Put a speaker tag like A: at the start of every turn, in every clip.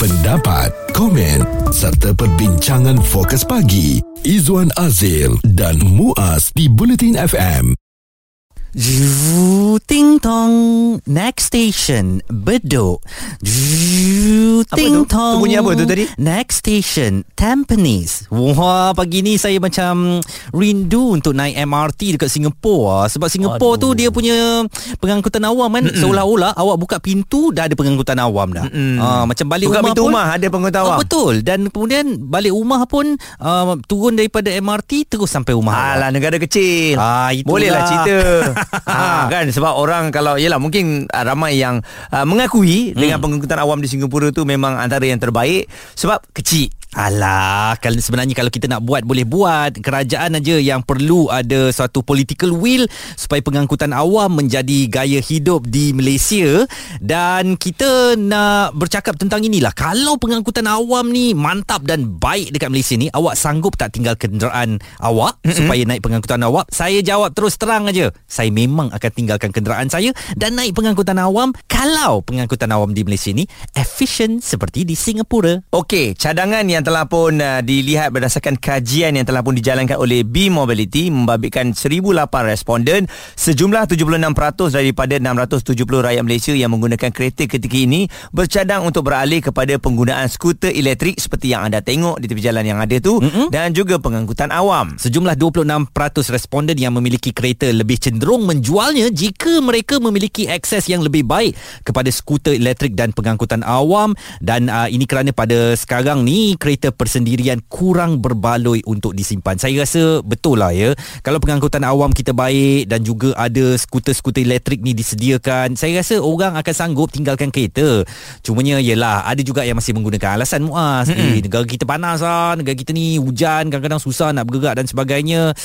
A: pendapat, komen serta perbincangan fokus pagi Izwan Azil dan Muaz di Bulletin FM.
B: Ting tong next station Bedok ting
C: tu?
B: tong
C: Tu bunyi apa tu tadi?
B: Next station Tampines Wah pagi ni saya macam rindu untuk naik MRT dekat Singapura sebab Singapura tu
C: Aduh.
B: dia punya pengangkutan awam kan seolah-olah awak buka pintu dah ada pengangkutan awam dah. Ah macam balik
C: Buka
B: rumah
C: pintu
B: pun
C: rumah ada pengangkutan awam.
B: Ah, betul dan kemudian balik rumah pun uh, turun daripada MRT terus sampai rumah.
C: Alah negara kecil.
B: Ah.
C: Boleh lah cerita. ha, kan sebab orang kalau yalah mungkin uh, ramai yang uh, mengakui hmm. dengan pengangkutan awam di Singapura tu memang antara yang terbaik sebab kecil.
B: Alah, kalau sebenarnya kalau kita nak buat boleh buat. Kerajaan aja yang perlu ada suatu political will supaya pengangkutan awam menjadi gaya hidup di Malaysia dan kita nak bercakap tentang inilah. Kalau pengangkutan awam ni mantap dan baik dekat Malaysia ni, awak sanggup tak tinggal kenderaan awak mm-hmm. supaya naik pengangkutan awam? Saya jawab terus terang aja. Saya memang akan tinggalkan kenderaan saya dan naik pengangkutan awam kalau pengangkutan awam di Malaysia ni efisien seperti di Singapura.
C: Okey, cadangan yang telah pun uh, dilihat berdasarkan kajian yang telah pun dijalankan oleh B Mobility membabitkan 1008 responden, sejumlah 76% daripada 670 rakyat Malaysia yang menggunakan kereta ketika ini bercadang untuk beralih kepada penggunaan skuter elektrik seperti yang anda tengok di tepi jalan yang ada tu mm-hmm. dan juga pengangkutan awam.
B: Sejumlah 26% responden yang memiliki kereta lebih cenderung menjualnya jika mereka memiliki akses yang lebih baik kepada skuter elektrik dan pengangkutan awam dan uh, ini kerana pada sekarang ni kereta persendirian kurang berbaloi untuk disimpan. Saya rasa betul lah ya. Kalau pengangkutan awam kita baik dan juga ada skuter-skuter elektrik ni disediakan, saya rasa orang akan sanggup tinggalkan kereta. Cumanya yalah ada juga yang masih menggunakan alasan muas. Mm-hmm. Eh negara kita panas lah, negara kita ni hujan, kadang-kadang susah nak bergerak dan sebagainya.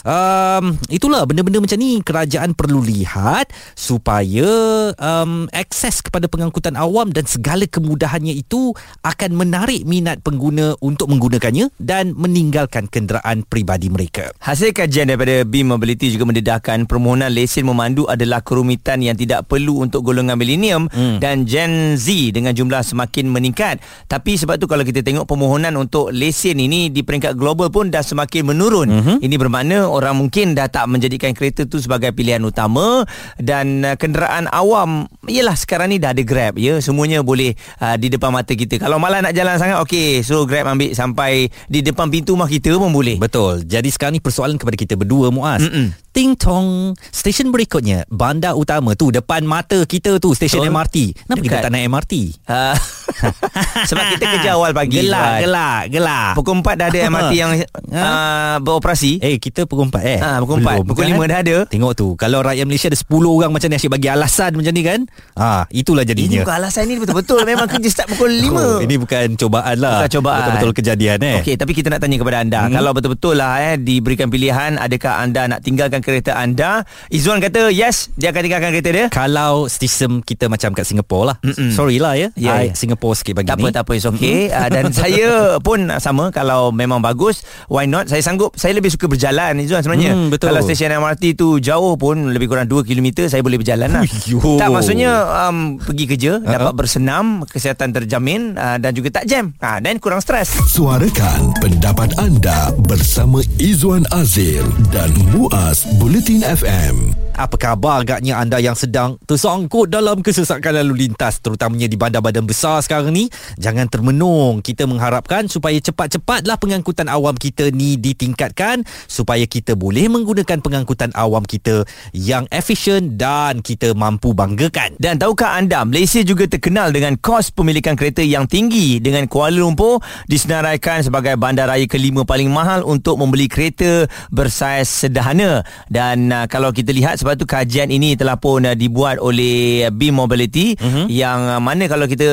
B: Um, itulah benda-benda macam ni kerajaan perlu lihat supaya um, akses kepada pengangkutan awam dan segala kemudahannya itu akan menarik minat pengguna untuk menggunakannya dan meninggalkan kenderaan peribadi mereka.
C: Hasil kajian daripada B Mobility juga mendedahkan permohonan lesen memandu adalah kerumitan yang tidak perlu untuk golongan milenium hmm. dan Gen Z dengan jumlah semakin meningkat. Tapi sebab tu kalau kita tengok permohonan untuk lesen ini di peringkat global pun dah semakin menurun. Hmm. Ini bermakna orang mungkin dah tak menjadikan kereta tu sebagai pilihan utama dan uh, kenderaan awam ialah sekarang ni dah ada Grab ya. Semuanya boleh uh, di depan mata kita. Kalau malah nak jalan sangat okey, suruh Grab ambil sampai di depan pintu rumah kita pun boleh.
B: Betul. Jadi sekarang ni persoalan kepada kita berdua Muaz.
C: Mm-mm.
B: Ting tong. Stesen berikutnya, bandar utama tu depan mata kita tu stesen
C: Betul.
B: MRT. Kenapa kita
C: Dekat.
B: tak naik MRT?
C: Uh, sebab kita kerja awal pagi
B: Gelak,
C: Wan.
B: gelak, gelak.
C: Pukul 4 dah ada MRT yang uh, beroperasi
B: Eh kita pukul 4 eh
C: Ah, pukul empat. Pukul
B: kan?
C: lima dah ada.
B: Tengok tu Kalau rakyat Malaysia ada 10 orang macam ni Asyik bagi alasan macam ni kan ah Itulah
C: Ini
B: jadinya
C: bukan alasan ni betul-betul Memang kerja start pukul 5
B: Oh, Ini bukan cobaan lah
C: Bukan cobaan.
B: Betul-betul kejadian eh
C: Okey, tapi kita nak tanya kepada anda. Hmm. Kalau betul-betul lah eh diberikan pilihan, adakah anda nak tinggalkan kereta anda? Izzuan kata yes, dia akan tinggalkan kereta dia.
B: Kalau sistem kita macam kat Singapura lah
C: Mm-mm.
B: Sorry lah ya
C: Ya,
B: I
C: ya.
B: Singapura sikit bagi
C: Tak
B: ni
C: apa, tak apa, it's okay. Uh, dan saya pun sama, kalau memang bagus, why not? Saya sanggup, saya lebih suka berjalan, Izzuan sebenarnya.
B: Hmm, betul.
C: Kalau stesen MRT tu jauh pun, lebih kurang 2 km, saya boleh berjalan lah.
B: Huiyo.
C: Tak, maksudnya um, pergi kerja,
B: Uh-uh.
C: dapat bersenam, kesihatan terjamin uh, dan juga tak jam. Uh, dan kurang stres.
A: Suarakan pendapat anda bersama Izwan Azil dan Muaz Bulletin FM.
B: Apa khabar agaknya anda yang sedang tersangkut dalam kesesakan lalu lintas terutamanya di bandar-bandar besar sekarang ni jangan termenung. Kita mengharapkan supaya cepat-cepatlah pengangkutan awam kita ni ditingkatkan supaya kita boleh menggunakan pengangkutan awam kita yang efisien dan kita mampu banggakan.
C: Dan tahukah anda Malaysia juga terkenal dengan kos pemilikan kereta yang tinggi dengan Kuala Lumpur disenaraikan sebagai bandaraya kelima paling mahal untuk membeli kereta bersaiz sederhana. Dan uh, kalau kita lihat sebab tu kajian ini telah pun uh, dibuat oleh B Mobility uh-huh. yang uh, mana kalau kita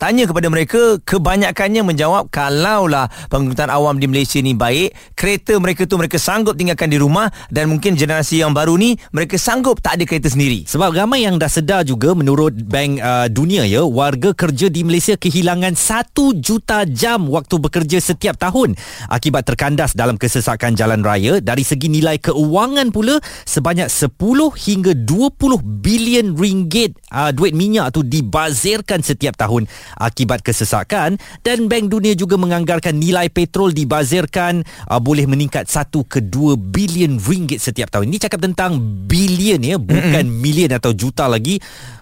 C: tanya kepada mereka kebanyakannya menjawab kalaulah pengangkutan awam di Malaysia ni baik kereta mereka tu mereka sanggup tinggalkan di rumah dan mungkin generasi yang baru ni mereka sanggup tak ada kereta sendiri
B: Sebab ramai yang dah sedar juga menurut Bank uh, Dunia ya, warga kerja di Malaysia kehilangan 1 juta jam waktu bekerja setiap tahun akibat terkandas dalam kesesakan jalan raya. Dari segi nilai keuangan pula sebanyak 10 hingga 20 bilion ringgit uh, duit minyak tu dibazirkan setiap tahun akibat kesesakan dan Bank Dunia juga menganggarkan nilai petrol dibazirkan uh, boleh meningkat 1 ke 2 bilion ringgit setiap tahun. Ini cakap tentang bilion ya, bukan mm-hmm. million atau juta lagi.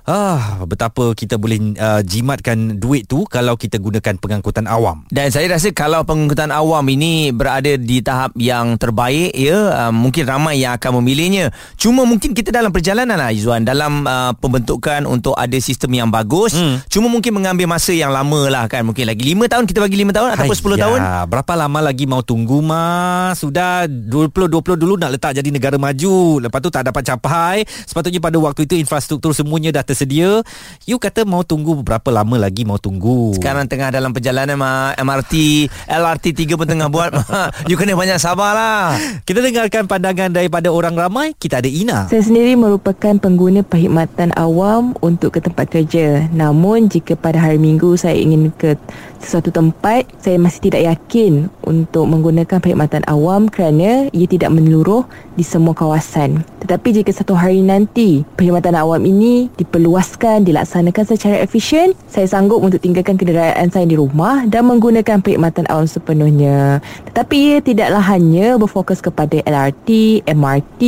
B: Ah, betapa kita boleh uh, jimatkan duit tu kalau kita gunakan pengangkutan awam.
C: Dan saya rasa kalau pengangkutan awam ini berada di tahap yang terbaik ya, uh, mungkin ramai yang akan memilihnya. Cuma mungkin kita dalam perjalanan lah Izwan dalam uh, pembentukan untuk ada sistem yang bagus. Hmm. Cuma mungkin mengambil masa yang lama lah kan. Mungkin lagi 5 tahun kita bagi 5 tahun ataupun 10 tahun.
B: Berapa lama lagi mau tunggu mah? Sudah 20-20 dulu nak letak jadi negara maju. Lepas tu tak dapat capai. Sepatutnya pada waktu itu infrastruktur semuanya dah tersedia. You kata mau tunggu berapa lama lagi mau tunggu?
C: Sekarang tengah dalam perjalanan mah MRT, LRT 3 pun tengah buat. you kena banyak sabar lah.
B: Kita dengarkan pandangan daripada orang ramai. Kita ada Ina.
D: Saya sendiri merupakan pengguna perkhidmatan awam untuk ke tempat kerja. Namun jika pada hari minggu saya ingin ke sesuatu tempat, saya masih tidak yakin untuk menggunakan perkhidmatan awam kerana ia tidak menyeluruh di semua kawasan. Tetapi jika satu hari nanti perkhidmatan awam ini diperluaskan, dilaksanakan secara efisien, saya sanggup untuk tinggalkan kenderaan saya di rumah dan menggunakan perkhidmatan awam sepenuhnya. Tetapi ia tidaklah hanya berfokus kepada LRT, MRT,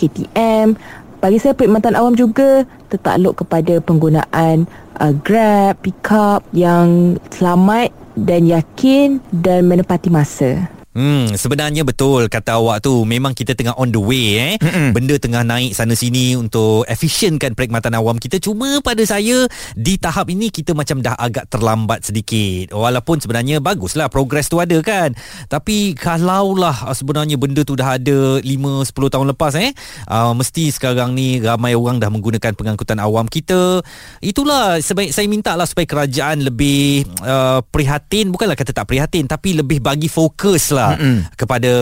D: KTM. Bagi saya perkhidmatan awam juga tertakluk kepada penggunaan uh, Grab, pickup yang selamat dan yakin dan menepati masa.
B: Hmm, sebenarnya betul kata awak tu. Memang kita tengah on the way eh. Mm-mm. Benda tengah naik sana sini untuk efisienkan perkhidmatan awam kita. Cuma pada saya di tahap ini kita macam dah agak terlambat sedikit. Walaupun sebenarnya baguslah progres tu ada kan. Tapi kalaulah sebenarnya benda tu dah ada 5 10 tahun lepas eh, uh, mesti sekarang ni ramai orang dah menggunakan pengangkutan awam kita. Itulah sebaik saya minta lah supaya kerajaan lebih uh, prihatin, bukanlah kata tak prihatin tapi lebih bagi fokus lah lah Mm-mm. kepada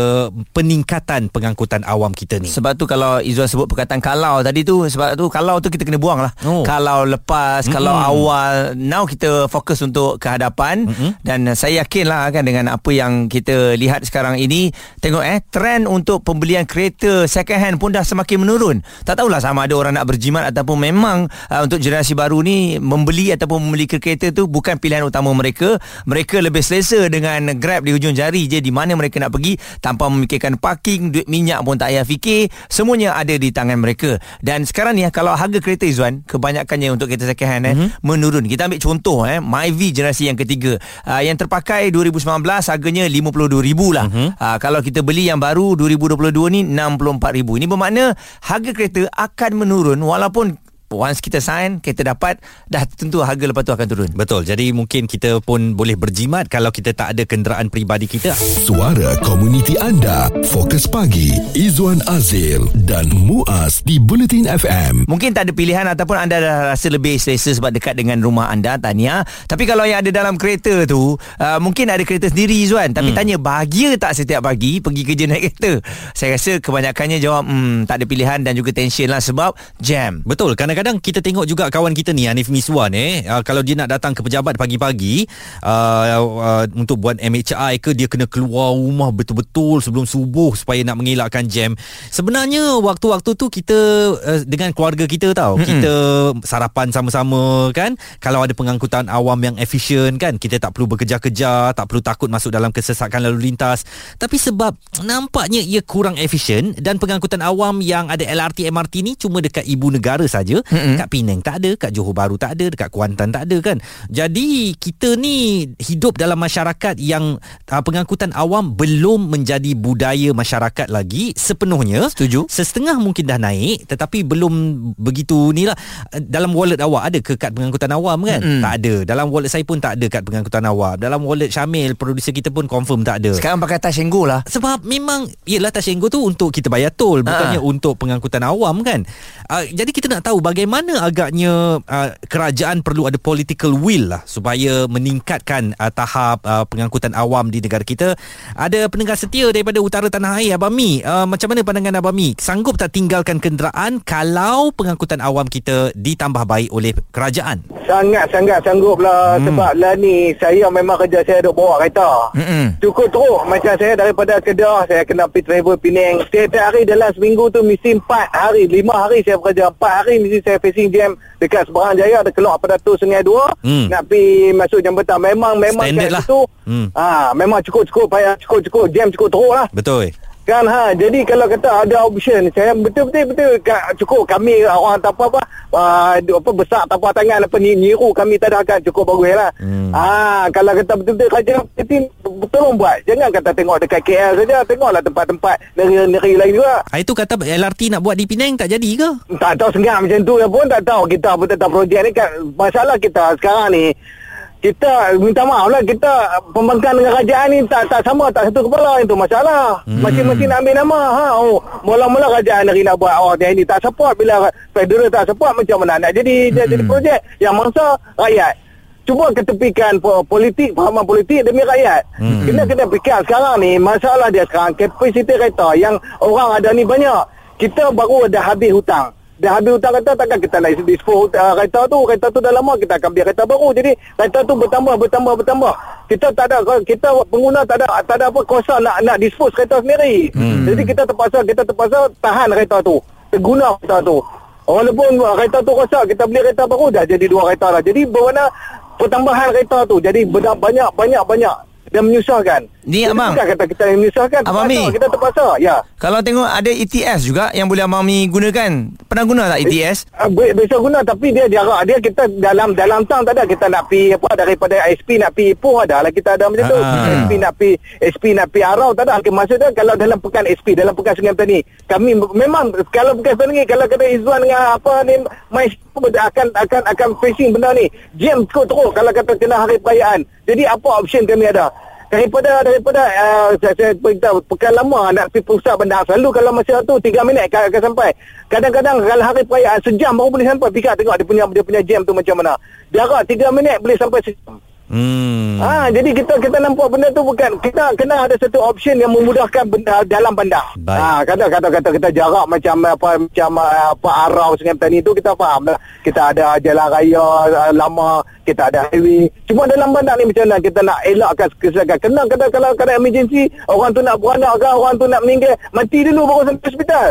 B: peningkatan pengangkutan awam kita ni.
C: Sebab tu kalau Izzuan sebut perkataan kalau tadi tu sebab tu kalau tu kita kena buang lah. Oh. Kalau lepas, kalau awal, now kita fokus untuk kehadapan Mm-mm. dan saya yakin lah kan dengan apa yang kita lihat sekarang ini tengok eh trend untuk pembelian kereta second hand pun dah semakin menurun. Tak tahulah sama ada orang nak berjimat ataupun memang uh, untuk generasi baru ni membeli ataupun memiliki kereta tu bukan pilihan utama mereka. Mereka lebih selesa dengan Grab di hujung jari je di mana mana mereka nak pergi tanpa memikirkan parking, duit minyak pun tak payah fikir. Semuanya ada di tangan mereka. Dan sekarang ni kalau harga kereta Izwan, kebanyakannya untuk kereta second hand mm-hmm. eh, mhm. menurun. Kita ambil contoh eh, Myvi generasi yang ketiga. Uh, yang terpakai 2019 harganya 52,000 lah. Mm-hmm. Uh, kalau kita beli yang baru 2022 ni 64,000. Ini bermakna harga kereta akan menurun walaupun once kita sign kita dapat dah tentu harga lepas tu akan turun.
B: Betul. Jadi mungkin kita pun boleh berjimat kalau kita tak ada kenderaan peribadi kita.
A: Suara komuniti anda. Fokus pagi. Izwan Azil dan Muaz di Bulletin FM
C: mungkin tak ada pilihan ataupun anda dah rasa lebih selesa sebab dekat dengan rumah anda Tania. Tapi kalau yang ada dalam kereta tu uh, mungkin ada kereta sendiri Izwan. Tapi hmm. tanya bahagia tak setiap pagi pergi kerja naik kereta? Saya rasa kebanyakannya jawab hmm, tak ada pilihan dan juga tension lah sebab jam.
B: Betul. Kerana kadang-kadang kita tengok juga kawan kita ni Hanif Miswan eh uh, kalau dia nak datang ke pejabat pagi-pagi uh, uh, untuk buat MHI ke dia kena keluar rumah betul-betul sebelum subuh supaya nak mengelakkan jam. Sebenarnya waktu-waktu tu kita uh, dengan keluarga kita tahu mm-hmm. kita sarapan sama-sama kan kalau ada pengangkutan awam yang efisien kan kita tak perlu bekerja-kerja tak perlu takut masuk dalam kesesakan lalu lintas tapi sebab nampaknya ia kurang efisien dan pengangkutan awam yang ada LRT MRT ni cuma dekat ibu negara saja Mm-hmm. Kat Penang tak ada, kat Johor Bahru tak ada, dekat Kuantan tak ada kan. Jadi kita ni hidup dalam masyarakat yang uh, pengangkutan awam belum menjadi budaya masyarakat lagi sepenuhnya.
C: Setuju.
B: Setengah mungkin dah naik tetapi belum begitu ni lah. Dalam wallet awak ada ke kad pengangkutan awam kan? Mm-hmm. Tak ada. Dalam wallet saya pun tak ada kad pengangkutan awam. Dalam wallet Syamil, producer kita pun confirm tak ada.
C: Sekarang pakai Touch Go lah.
B: Sebab memang, yelah Touch Go tu untuk kita bayar tol. Bukannya uh-huh. untuk pengangkutan awam kan. Uh, jadi kita nak tahu bagaimana bagaimana agaknya uh, kerajaan perlu ada political will lah supaya meningkatkan uh, tahap uh, pengangkutan awam di negara kita. Ada pendengar setia daripada utara tanah air Abang Mi. Uh, macam mana pandangan Abang Mi? Sanggup tak tinggalkan kenderaan kalau pengangkutan awam kita ditambah baik oleh kerajaan?
E: Sangat-sangat sanggup lah hmm. sebab lah ni saya memang kerja saya duk bawa kereta. Hmm. Cukup teruk macam saya daripada Kedah saya kena pergi travel Penang. Setiap hari dalam seminggu tu mesti 4 hari, 5 hari saya bekerja, 4 hari mesti saya facing jam dekat Seberang Jaya ada keluar pada tu Sungai Dua
B: Hmm.
E: nak pergi masuk jambatan memang memang
B: Standard
E: kat
B: lah.
E: situ
B: Hmm.
E: ha memang cukup-cukup payah cukup-cukup jam cukup teruk lah
B: Betul.
E: Kan ha jadi kalau kata ada option saya betul-betul betul cukup kami orang tak apa apa uh, apa besar tapak tangan apa ni niru kami tak ada akan cukup bagus lah.
B: Hmm.
E: Ah kalau kata betul-betul kerja betul tolong buat. Jangan kata tengok dekat KL saja, tengoklah tempat-tempat negeri-negeri lain juga.
B: Ah, itu kata LRT nak buat di Penang tak jadi ke?
E: Tak tahu sengat macam tu pun tak tahu kita apa tentang projek ni kan masalah kita sekarang ni kita minta maaf lah kita pembangkang dengan kerajaan ni tak tak sama tak satu kepala itu masalah hmm. masing-masing nak ambil nama ha oh mula-mula kerajaan negeri nak buat oh dia ini tak support bila federal tak support macam mana nak jadi hmm. jadi projek yang mangsa rakyat cuba ketepikan po- politik fahaman politik demi rakyat. Hmm. kena kena fikir sekarang ni masalah dia sekarang kapasiti kereta yang orang ada ni banyak. Kita baru dah habis hutang. Dah habis hutang kereta takkan kita nak dispose uh, kereta tu? Kereta tu dah lama kita akan beli kereta baru. Jadi kereta tu bertambah bertambah bertambah. Kita tak ada kita pengguna tak ada tak ada apa kuasa nak nak dispose kereta sendiri. Hmm. jadi kita terpaksa kita terpaksa tahan kereta tu. Terguna kereta tu. Walaupun uh, kereta tu rosak kita beli kereta baru dah jadi dua kereta dah. Jadi bermakna pertambahan kereta tu jadi banyak banyak banyak banyak dan menyusahkan
C: Ni,
E: Jadi
C: Abang.
E: bukan kata kita yang menyusahkan
C: Abang Mi.
E: kita terpaksa ya
C: Kalau tengok ada ETS juga yang boleh Abang Mi gunakan. Pernah guna tak ETS?
E: Uh, biasa guna tapi dia jarak dia kita dalam dalam tang tak ada kita nak pi apa daripada SP nak pi Ipoh ada lah kita ada macam tu
B: Ah.
E: SP nak pi SP nak pi Arau tak ada okay, maksudnya kalau dalam pekan SP dalam pekan Sungai Petani kami memang kalau pekan Petani kalau kata Izzuan dengan apa ni mai akan akan akan facing benda ni. Jam cukup teruk kalau kata kena hari perayaan. Jadi apa option kami ada? Daripada daripada uh, saya, saya beritahu pekan lama nak pergi pusat bandar selalu kalau masa tu 3 minit akan, akan sampai. Kadang-kadang kalau hari perayaan sejam baru boleh sampai. Fikir tengok dia punya dia punya jam tu macam mana. Jarak 3 minit boleh sampai sejam
B: Hmm.
E: Ha, jadi kita kita nampak benda tu bukan kita kena ada satu option yang memudahkan benda dalam bandar.
B: Baik.
E: Ha, kata kata kata kita jarak macam apa macam uh, apa arau Sungai Petani tu kita faham lah. Kita ada jalan raya uh, lama, kita ada highway. Cuma dalam bandar ni macam mana kita nak elakkan kesalahan. Kena kata kalau kalau emergency orang tu nak beranak ke orang tu nak meninggal, mati dulu baru sampai hospital.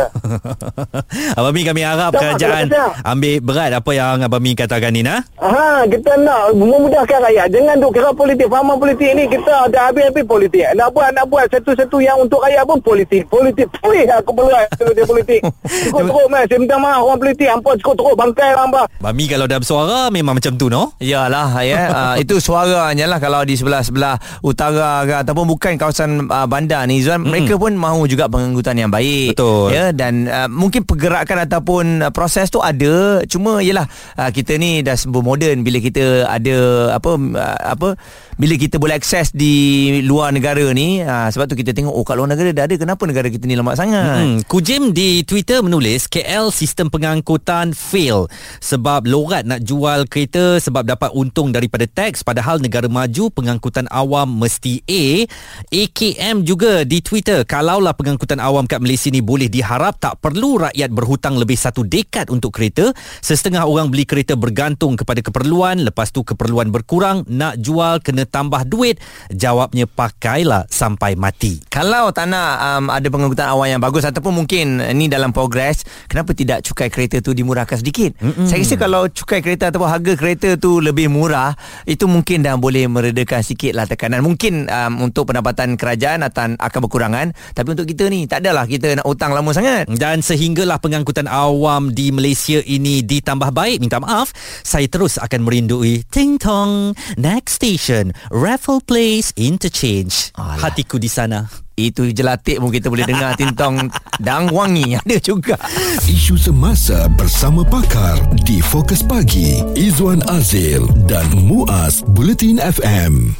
B: Abang Mi kami harap
E: Tak,
B: kerajaan ambil berat apa yang Abang Mi katakan ni nah.
E: Ha, kita nak memudahkan rakyat. Jangan duk kira politik. Fahaman politik ni kita dah habis-habis politik. Nak buat nak buat satu-satu yang untuk rakyat pun politik. Politik. Puih aku berat dia politik. Cukup teruk mas. Saya minta maaf orang politik. Hampa cukup teruk bangkai lah hampa.
B: Abang Mi kalau dah bersuara memang macam tu no.
C: Yalah ya uh, itu suaranya lah kalau di sebelah-sebelah utara ke ataupun bukan kawasan uh, bandar ni Zuan mm-hmm. mereka pun mahu juga pengangkutan yang baik
B: Betul.
C: ya dan uh, mungkin pergerakan ataupun uh, proses tu ada cuma yalah uh, kita ni dah sembuh moden bila kita ada apa uh, apa bila kita boleh akses di luar negara ni uh, sebab tu kita tengok oh kat luar negara dah ada kenapa negara kita ni lambat sangat?
B: Hmm, Kujim di Twitter menulis KL sistem pengangkutan fail sebab lorat nak jual kereta sebab dapat untung daripada teks padahal negara maju pengangkutan awam mesti A. AKM juga di Twitter kalaulah pengangkutan awam kat Malaysia ni boleh diharap tak perlu rakyat berhutang lebih satu dekad untuk kereta. Setengah orang beli kereta bergantung kepada keperluan lepas tu keperluan berkurang nak jual kena tambah duit jawabnya pakailah sampai mati
C: Kalau tak nak um, ada pengangkutan awam yang bagus ataupun mungkin ni dalam progres, kenapa tidak cukai kereta tu dimurahkan sedikit? Mm-mm. Saya rasa kalau cukai kereta ataupun harga kereta tu lebih murah, itu mungkin dah boleh meredakan sikit lah tekanan. Mungkin um, untuk pendapatan kerajaan akan, akan berkurangan, tapi untuk kita ni tak adalah kita nak hutang lama sangat.
B: Dan sehinggalah pengangkutan awam di Malaysia ini ditambah baik, minta maaf, saya terus akan merindui Ting Tong, next station, Raffle Place Interchange.
C: Alah.
B: Hatiku di sana.
C: Itu jelatik pun kita boleh dengar tintong dang wangi ada juga.
A: Isu semasa bersama pakar di Fokus Pagi Izwan Azil dan Muaz Bulletin FM.